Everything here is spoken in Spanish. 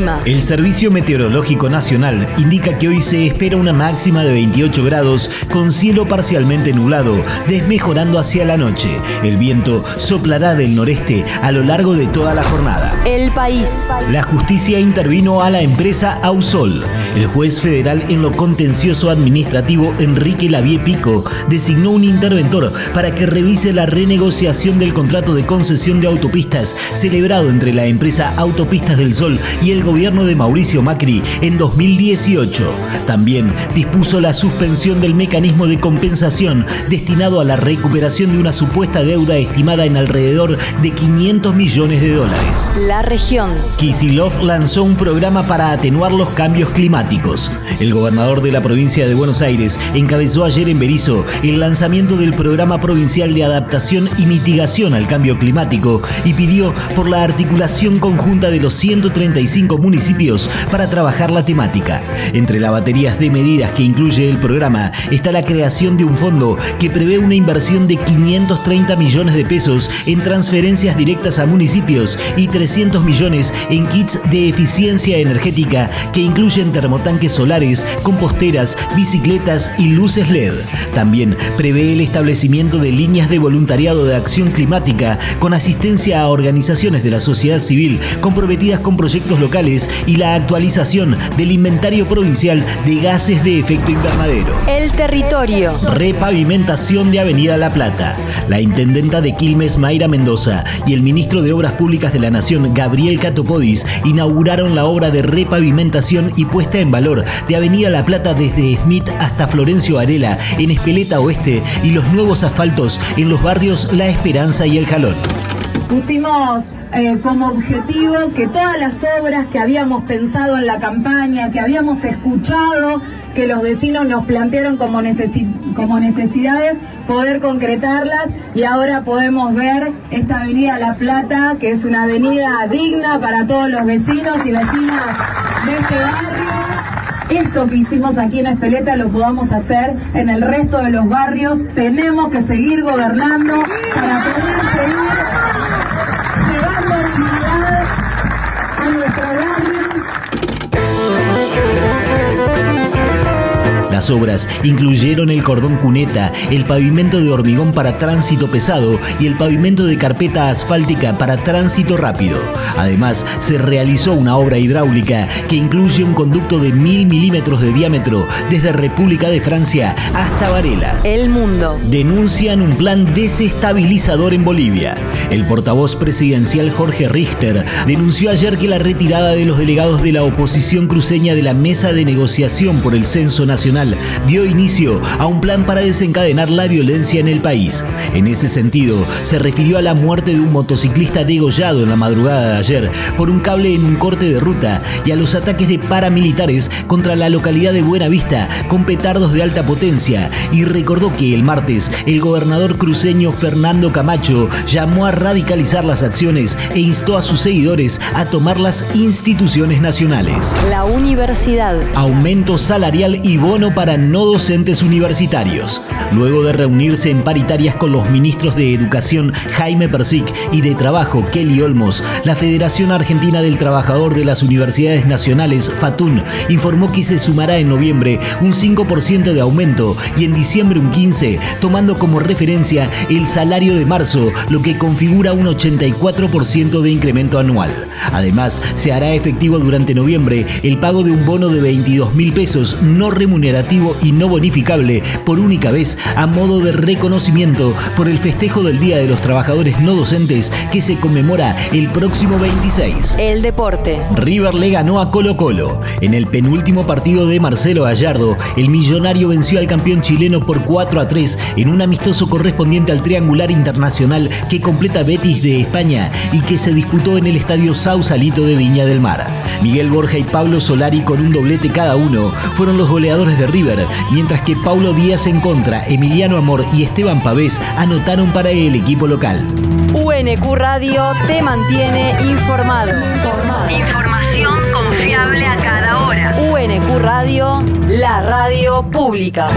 El clima. El Servicio Meteorológico Nacional indica que hoy se espera una máxima de 28 grados con cielo parcialmente nublado, desmejorando hacia la noche. El viento soplará del noreste a lo largo de toda la jornada. El país. La justicia intervino a la empresa Ausol. El juez federal en lo contencioso administrativo Enrique Lavie Pico designó un interventor para que revise la renegociación del contrato de concesión de autopistas celebrado entre la empresa Autopistas del Sol y el gobierno de Mauricio Macri en 2018. También dispuso la suspensión del mecanismo de compensación destinado a la recuperación de una supuesta deuda estimada en alrededor de 500 millones de dólares. La región. Kisilov lanzó un programa para atenuar los cambios climáticos. El gobernador de la provincia de Buenos Aires encabezó ayer en Berizo el lanzamiento del programa provincial de adaptación y mitigación al cambio climático y pidió por la articulación conjunta de los 135 municipios para trabajar la temática. Entre las baterías de medidas que incluye el programa está la creación de un fondo que prevé una inversión de 530 millones de pesos en transferencias directas a municipios y 300 millones en kits de eficiencia energética que incluyen termotanques solares, composteras, bicicletas y luces LED. También prevé el establecimiento de líneas de voluntariado de acción climática con asistencia a organizaciones de la sociedad civil comprometidas con proyectos locales y la actualización del inventario provincial de gases de efecto invernadero. El territorio. Repavimentación de Avenida La Plata. La intendenta de Quilmes, Mayra Mendoza, y el ministro de Obras Públicas de la Nación, Gabriel Catopodis, inauguraron la obra de repavimentación y puesta en valor de Avenida La Plata desde Smith hasta Florencio Varela en Espeleta Oeste y los nuevos asfaltos en los barrios La Esperanza y El Jalón. Pusimos eh, como objetivo que todas las obras que habíamos pensado en la campaña, que habíamos escuchado, que los vecinos nos plantearon como, necesi- como necesidades, poder concretarlas y ahora podemos ver esta avenida La Plata, que es una avenida digna para todos los vecinos y vecinas de este barrio. Esto que hicimos aquí en Espeleta lo podamos hacer en el resto de los barrios. Tenemos que seguir gobernando para poder seguir dignidad a nuestro Las obras incluyeron el cordón cuneta, el pavimento de hormigón para tránsito pesado y el pavimento de carpeta asfáltica para tránsito rápido. Además, se realizó una obra hidráulica que incluye un conducto de mil milímetros de diámetro desde República de Francia hasta Varela. El mundo. Denuncian un plan desestabilizador en Bolivia. El portavoz presidencial Jorge Richter denunció ayer que la retirada de los delegados de la oposición cruceña de la mesa de negociación por el censo nacional dio inicio a un plan para desencadenar la violencia en el país. En ese sentido, se refirió a la muerte de un motociclista degollado en la madrugada de ayer por un cable en un corte de ruta y a los ataques de paramilitares contra la localidad de Buenavista con petardos de alta potencia y recordó que el martes el gobernador cruceño Fernando Camacho llamó a radicalizar las acciones e instó a sus seguidores a tomar las instituciones nacionales. La universidad. Aumento salarial y bono para no docentes universitarios. Luego de reunirse en paritarias con los ministros de Educación Jaime Persic y de Trabajo Kelly Olmos, la Federación Argentina del Trabajador de las Universidades Nacionales, FATUN, informó que se sumará en noviembre un 5% de aumento y en diciembre un 15%, tomando como referencia el salario de marzo, lo que configura un 84% de incremento anual. Además, se hará efectivo durante noviembre el pago de un bono de 22 mil pesos no remunerativo y no bonificable por única vez a modo de reconocimiento por el festejo del Día de los Trabajadores No Docentes que se conmemora el próximo 26. El deporte. River le ganó a Colo Colo. En el penúltimo partido de Marcelo Gallardo, el millonario venció al campeón chileno por 4 a 3 en un amistoso correspondiente al triangular internacional que completa Betis de España y que se disputó en el estadio Sausalito de Viña del Mar. Miguel Borja y Pablo Solari con un doblete cada uno fueron los goleadores de River, mientras que Paulo Díaz en contra, Emiliano Amor y Esteban Pavés anotaron para el equipo local. UNQ Radio te mantiene informado. Información confiable a cada hora. UNQ Radio, la radio pública.